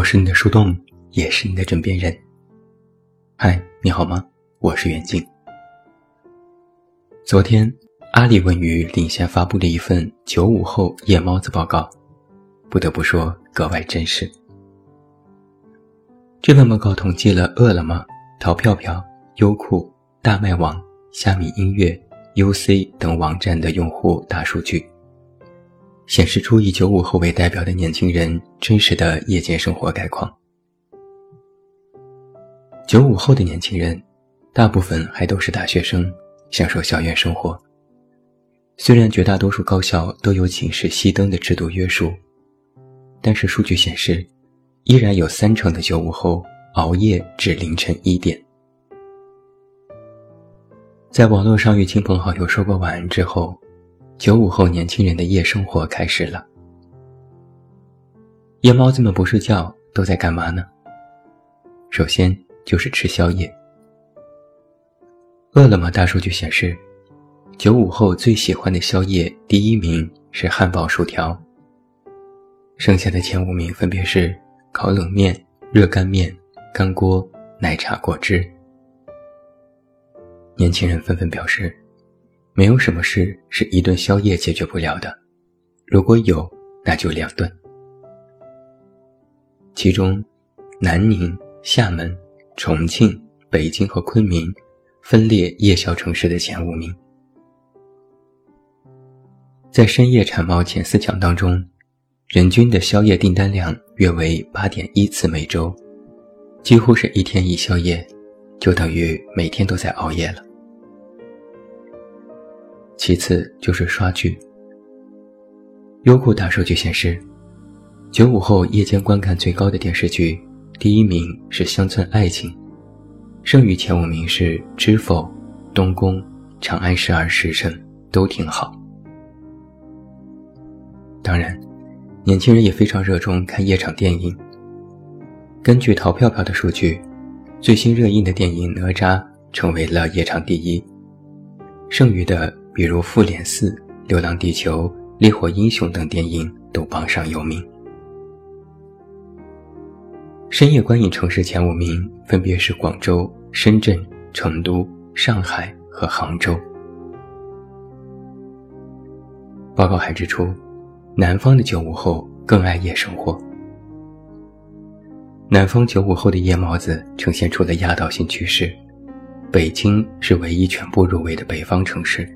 我是你的树洞，也是你的枕边人。嗨，你好吗？我是袁静。昨天，阿里文娱领先发布了一份九五后夜猫子报告，不得不说格外真实。这份报告统计了饿了么、淘票票、优酷、大麦网、虾米音乐、UC 等网站的用户大数据。显示出以九五后为代表的年轻人真实的夜间生活概况。九五后的年轻人，大部分还都是大学生，享受校园生活。虽然绝大多数高校都有寝室熄灯的制度约束，但是数据显示，依然有三成的九五后熬夜至凌晨一点。在网络上与亲朋好友说过晚安之后。九五后年轻人的夜生活开始了。夜猫子们不睡觉都在干嘛呢？首先就是吃宵夜。饿了么大数据显示，九五后最喜欢的宵夜第一名是汉堡、薯条，剩下的前五名分别是烤冷面、热干面、干锅、奶茶、果汁。年轻人纷纷表示。没有什么事是一顿宵夜解决不了的，如果有，那就两顿。其中，南宁、厦门、重庆、北京和昆明分列夜宵城市的前五名。在深夜产猫前四强当中，人均的宵夜订单量约为八点一次每周，几乎是一天一宵夜，就等于每天都在熬夜了。其次就是刷剧。优酷大数据显示，九五后夜间观看最高的电视剧，第一名是《乡村爱情》，剩余前五名是《知否》《东宫》《长安十二时辰》，都挺好。当然，年轻人也非常热衷看夜场电影。根据淘票票的数据，最新热映的电影《哪吒》成为了夜场第一，剩余的。比如《复联四》《流浪地球》《烈火英雄》等电影都榜上有名。深夜观影城市前五名分别是广州、深圳、成都、上海和杭州。报告还指出，南方的九五后更爱夜生活。南方九五后的夜猫子呈现出了压倒性趋势，北京是唯一全部入围的北方城市。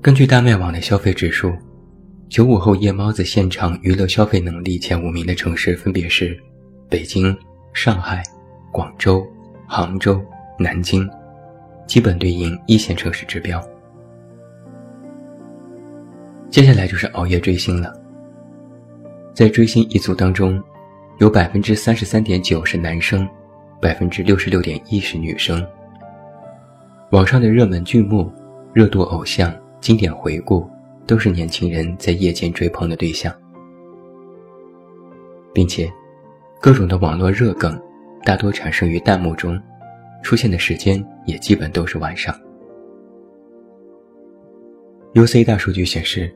根据大麦网的消费指数，九五后夜猫子现场娱乐消费能力前五名的城市分别是北京、上海、广州、杭州、南京，基本对应一线城市指标。接下来就是熬夜追星了。在追星一族当中，有百分之三十三点九是男生，百分之六十六点一是女生。网上的热门剧目、热度偶像。经典回顾都是年轻人在夜间追捧的对象，并且各种的网络热梗大多产生于弹幕中，出现的时间也基本都是晚上。UC 大数据显示，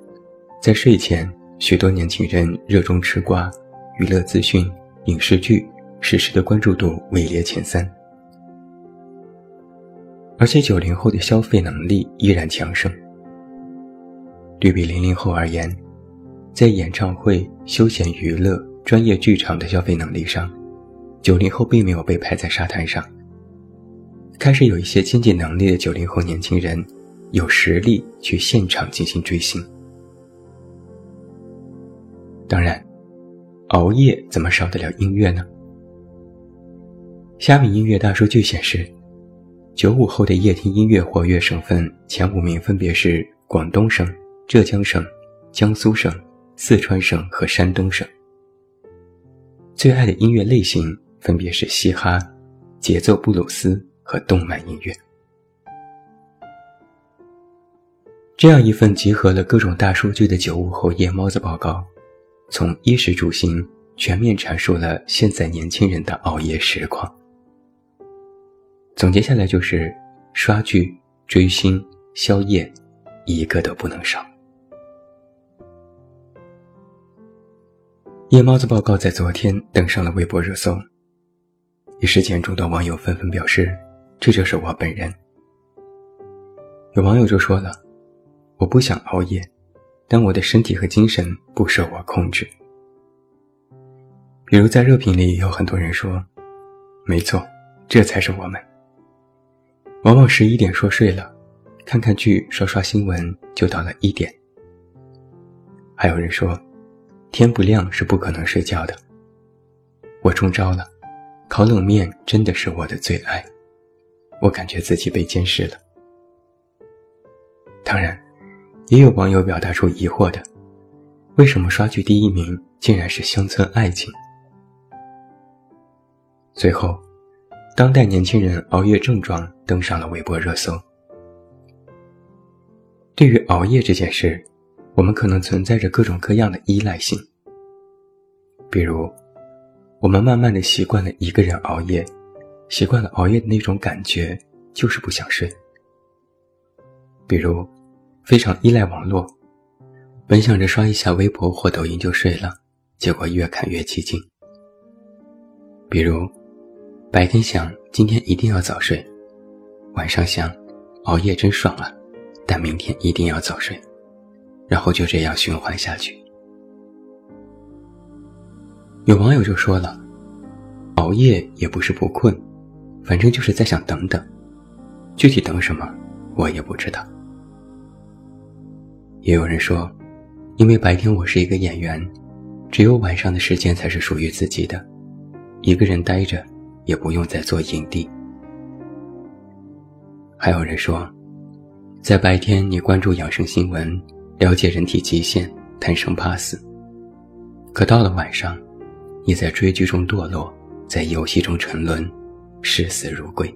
在睡前，许多年轻人热衷吃瓜，娱乐资讯、影视剧、实时的关注度位列前三，而且九零后的消费能力依然强盛。对比零零后而言，在演唱会、休闲娱乐、专业剧场的消费能力上，九零后并没有被排在沙滩上。开始有一些经济能力的九零后年轻人，有实力去现场进行追星。当然，熬夜怎么少得了音乐呢？虾米音乐大数据显示，九五后的夜听音乐活跃省份前五名分别是广东省。浙江省、江苏省、四川省和山东省，最爱的音乐类型分别是嘻哈、节奏布鲁斯和动漫音乐。这样一份集合了各种大数据的九五后夜猫子报告，从衣食住行全面阐述了现在年轻人的熬夜实况。总结下来就是：刷剧、追星、宵夜，一个都不能少。夜猫子报告在昨天登上了微博热搜，一时间众多网友纷纷表示：“这就是我本人。”有网友就说了：“我不想熬夜，但我的身体和精神不受我控制。”比如在热评里有很多人说：“没错，这才是我们。”往往十一点说睡了，看看剧、刷刷新闻就到了一点。还有人说。天不亮是不可能睡觉的。我中招了，烤冷面真的是我的最爱。我感觉自己被监视了。当然，也有网友表达出疑惑的：为什么刷剧第一名竟然是乡村爱情？最后，当代年轻人熬夜症状登上了微博热搜。对于熬夜这件事。我们可能存在着各种各样的依赖性，比如，我们慢慢的习惯了一个人熬夜，习惯了熬夜的那种感觉，就是不想睡。比如，非常依赖网络，本想着刷一下微博或抖音就睡了，结果越看越起劲。比如，白天想今天一定要早睡，晚上想熬夜真爽啊，但明天一定要早睡。然后就这样循环下去。有网友就说了：“熬夜也不是不困，反正就是在想等等，具体等什么我也不知道。”也有人说：“因为白天我是一个演员，只有晚上的时间才是属于自己的，一个人待着也不用再做影帝。”还有人说：“在白天你关注养生新闻。”了解人体极限，贪生怕死。可到了晚上，你在追剧中堕落，在游戏中沉沦，视死如归。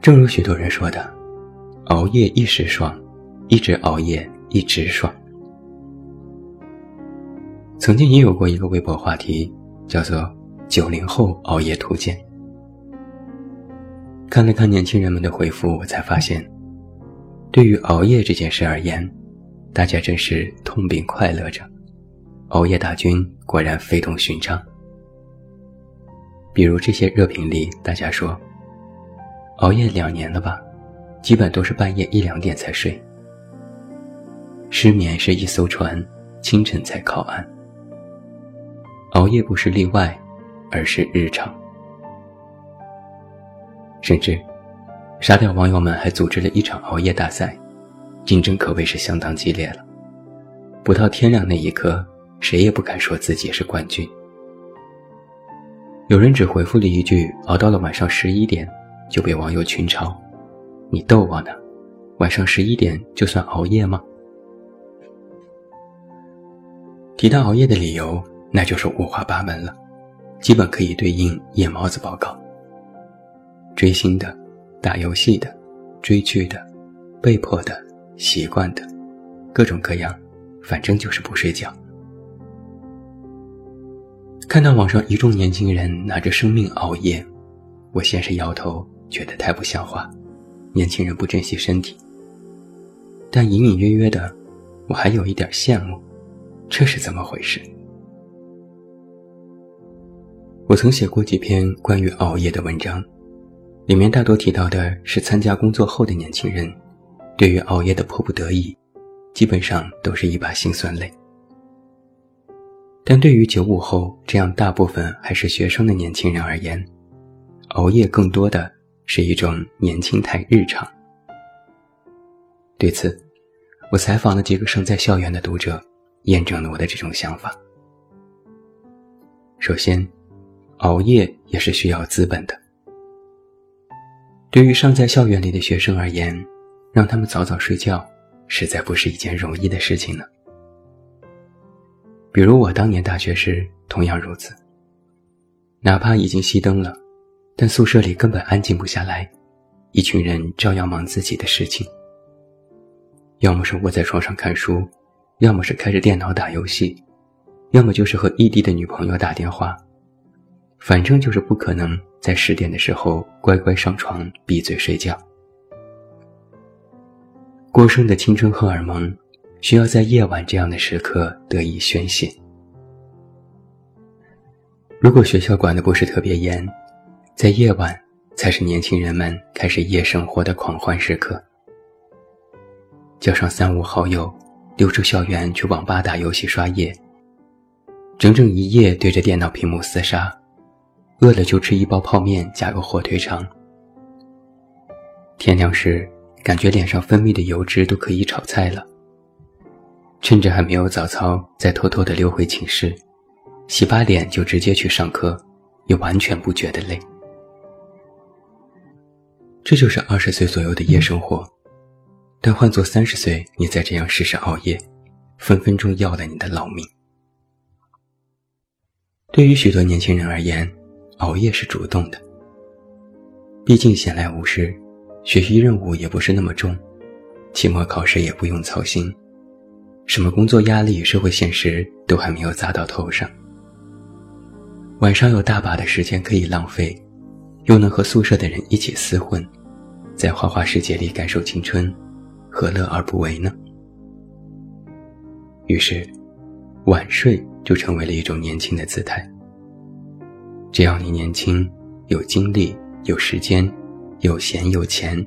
正如许多人说的：“熬夜一时爽，一直熬夜一直爽。”曾经也有过一个微博话题，叫做“九零后熬夜图鉴”。看了看年轻人们的回复，我才发现。对于熬夜这件事而言，大家真是痛并快乐着。熬夜大军果然非同寻常。比如这些热评里，大家说，熬夜两年了吧，基本都是半夜一两点才睡。失眠是一艘船，清晨才靠岸。熬夜不是例外，而是日常。甚至。沙雕网友们还组织了一场熬夜大赛，竞争可谓是相当激烈了。不到天亮那一刻，谁也不敢说自己是冠军。有人只回复了一句“熬到了晚上十一点”，就被网友群嘲：“你逗我呢？晚上十一点就算熬夜吗？”提到熬夜的理由，那就是五花八门了，基本可以对应夜猫子报告。追星的。打游戏的、追剧的、被迫的、习惯的，各种各样，反正就是不睡觉。看到网上一众年轻人拿着生命熬夜，我先是摇头，觉得太不像话，年轻人不珍惜身体。但隐隐约约的，我还有一点羡慕，这是怎么回事？我曾写过几篇关于熬夜的文章。里面大多提到的是参加工作后的年轻人，对于熬夜的迫不得已，基本上都是一把辛酸泪。但对于九五后这样大部分还是学生的年轻人而言，熬夜更多的是一种年轻态日常。对此，我采访了几个生在校园的读者，验证了我的这种想法。首先，熬夜也是需要资本的。对于尚在校园里的学生而言，让他们早早睡觉，实在不是一件容易的事情呢。比如我当年大学时，同样如此。哪怕已经熄灯了，但宿舍里根本安静不下来，一群人照样忙自己的事情。要么是窝在床上看书，要么是开着电脑打游戏，要么就是和异地的女朋友打电话，反正就是不可能。在十点的时候乖乖上床闭嘴睡觉。过剩的青春荷尔蒙，需要在夜晚这样的时刻得以宣泄。如果学校管的不是特别严，在夜晚才是年轻人们开始夜生活的狂欢时刻。叫上三五好友，溜出校园去网吧打游戏刷夜，整整一夜对着电脑屏幕厮杀，饿了就吃一包泡面加个火腿肠。天亮时，感觉脸上分泌的油脂都可以炒菜了。趁着还没有早操，再偷偷的溜回寝室，洗把脸就直接去上课，也完全不觉得累。这就是二十岁左右的夜生活，但换做三十岁，你再这样试试熬夜，分分钟要了你的老命。对于许多年轻人而言，熬夜是主动的，毕竟闲来无事，学习任务也不是那么重，期末考试也不用操心。什么工作压力、社会现实都还没有砸到头上，晚上有大把的时间可以浪费，又能和宿舍的人一起厮混，在花花世界里感受青春，何乐而不为呢？于是，晚睡就成为了一种年轻的姿态。只要你年轻、有精力、有时间、有闲有钱，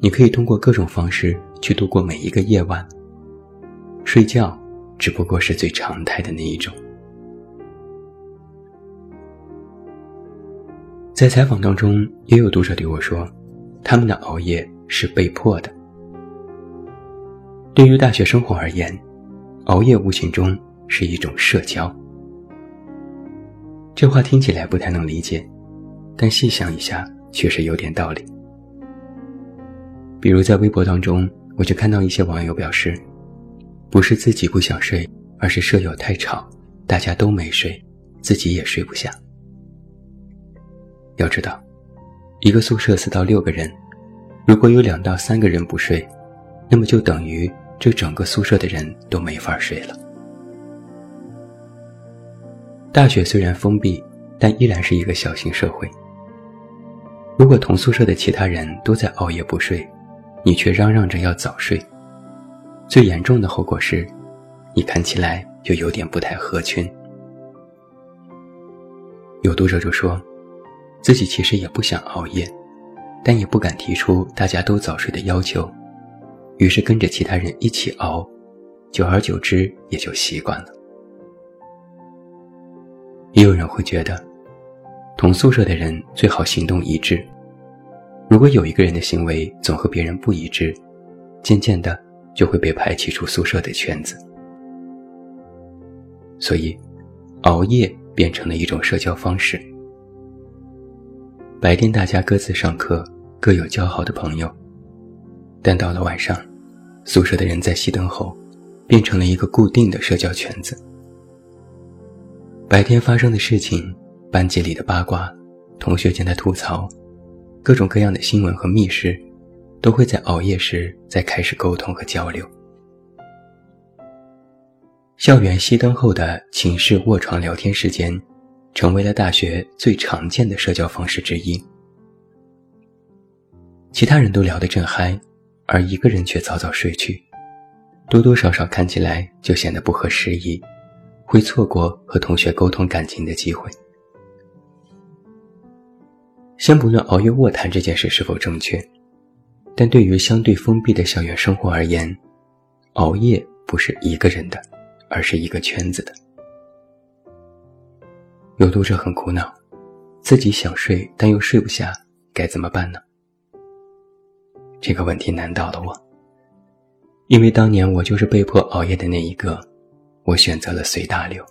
你可以通过各种方式去度过每一个夜晚。睡觉，只不过是最常态的那一种。在采访当中，也有读者对我说，他们的熬夜是被迫的。对于大学生活而言，熬夜无形中是一种社交。这话听起来不太能理解，但细想一下，确实有点道理。比如在微博当中，我就看到一些网友表示。不是自己不想睡，而是舍友太吵，大家都没睡，自己也睡不下。要知道，一个宿舍四到六个人，如果有两到三个人不睡，那么就等于这整个宿舍的人都没法睡了。大学虽然封闭，但依然是一个小型社会。如果同宿舍的其他人都在熬夜不睡，你却嚷嚷着要早睡。最严重的后果是，你看起来就有点不太合群。有读者就说，自己其实也不想熬夜，但也不敢提出大家都早睡的要求，于是跟着其他人一起熬，久而久之也就习惯了。也有人会觉得，同宿舍的人最好行动一致，如果有一个人的行为总和别人不一致，渐渐的。就会被排挤出宿舍的圈子，所以，熬夜变成了一种社交方式。白天大家各自上课，各有交好的朋友，但到了晚上，宿舍的人在熄灯后，变成了一个固定的社交圈子。白天发生的事情，班级里的八卦，同学间的吐槽，各种各样的新闻和密事。都会在熬夜时再开始沟通和交流。校园熄灯后的寝室卧床聊天时间，成为了大学最常见的社交方式之一。其他人都聊得正嗨，而一个人却早早睡去，多多少少看起来就显得不合时宜，会错过和同学沟通感情的机会。先不论熬夜卧谈这件事是否正确。但对于相对封闭的校园生活而言，熬夜不是一个人的，而是一个圈子的。有读者很苦恼，自己想睡但又睡不下，该怎么办呢？这个问题难倒了我，因为当年我就是被迫熬夜的那一个，我选择了随大流。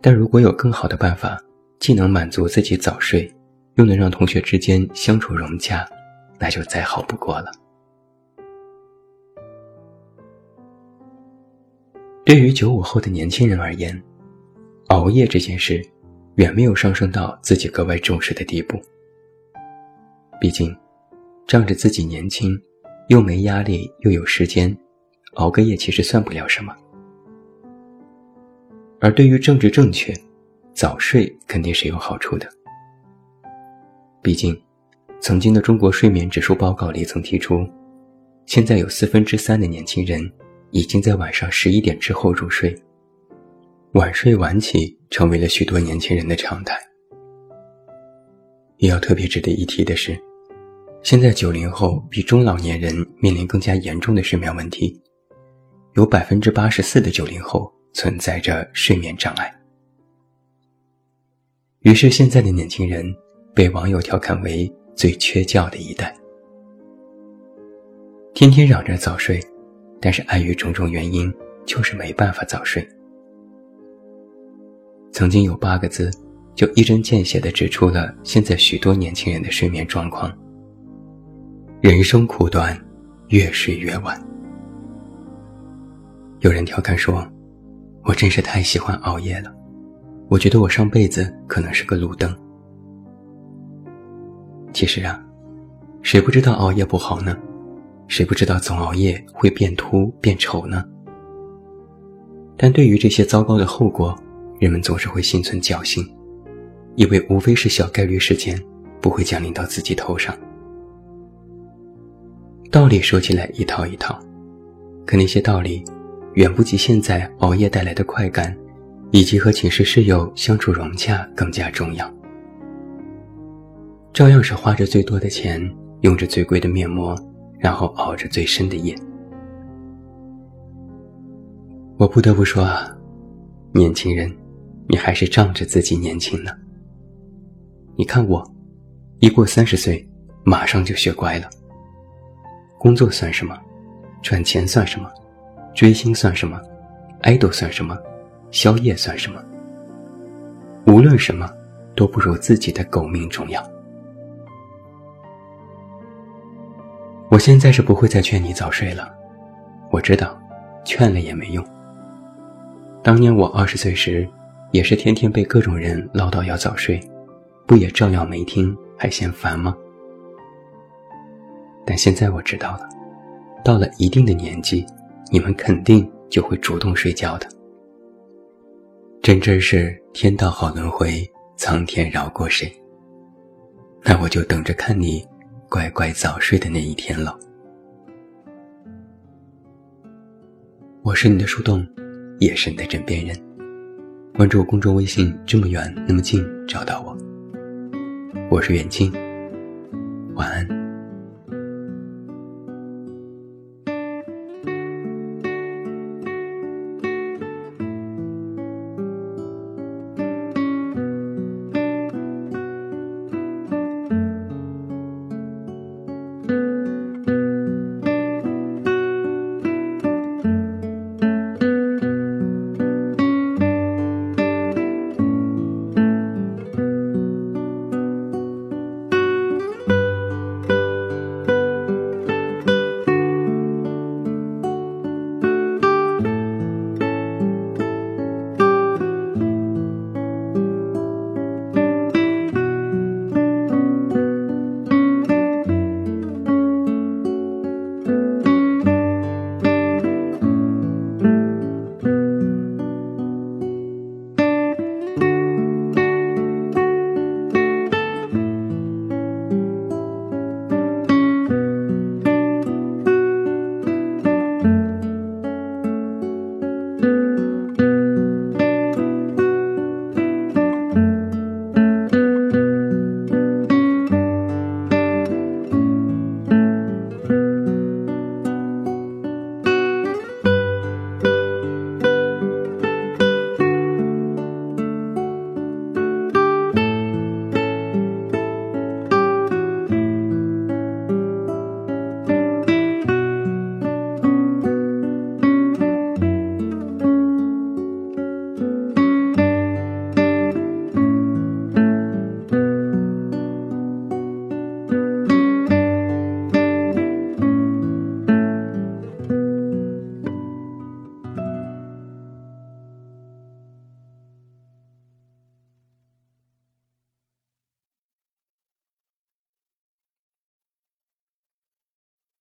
但如果有更好的办法，既能满足自己早睡，又能让同学之间相处融洽。那就再好不过了。对于九五后的年轻人而言，熬夜这件事远没有上升到自己格外重视的地步。毕竟，仗着自己年轻，又没压力又有时间，熬个夜其实算不了什么。而对于政治正确，早睡肯定是有好处的。毕竟。曾经的中国睡眠指数报告里曾提出，现在有四分之三的年轻人已经在晚上十一点之后入睡，晚睡晚起成为了许多年轻人的常态。也要特别值得一提的是，现在九零后比中老年人面临更加严重的睡眠问题，有百分之八十四的九零后存在着睡眠障碍。于是，现在的年轻人被网友调侃为最缺觉的一代，天天嚷着早睡，但是碍于种种原因，就是没办法早睡。曾经有八个字，就一针见血地指出了现在许多年轻人的睡眠状况：人生苦短，越睡越晚。有人调侃说：“我真是太喜欢熬夜了。”我觉得我上辈子可能是个路灯。其实啊，谁不知道熬夜不好呢？谁不知道总熬夜会变秃变丑呢？但对于这些糟糕的后果，人们总是会心存侥幸，以为无非是小概率事件，不会降临到自己头上。道理说起来一套一套，可那些道理，远不及现在熬夜带来的快感。以及和寝室室友相处融洽更加重要。照样是花着最多的钱，用着最贵的面膜，然后熬着最深的夜。我不得不说啊，年轻人，你还是仗着自己年轻呢。你看我，一过三十岁，马上就学乖了。工作算什么？赚钱算什么？追星算什么？爱豆算什么？宵夜算什么？无论什么，都不如自己的狗命重要。我现在是不会再劝你早睡了，我知道，劝了也没用。当年我二十岁时，也是天天被各种人唠叨要早睡，不也照样没听，还嫌烦吗？但现在我知道了，到了一定的年纪，你们肯定就会主动睡觉的。真真是天道好轮回，苍天饶过谁？那我就等着看你乖乖早睡的那一天了。我是你的树洞，也是你的枕边人。关注我公众微信，这么远那么近，找到我。我是远近，晚安。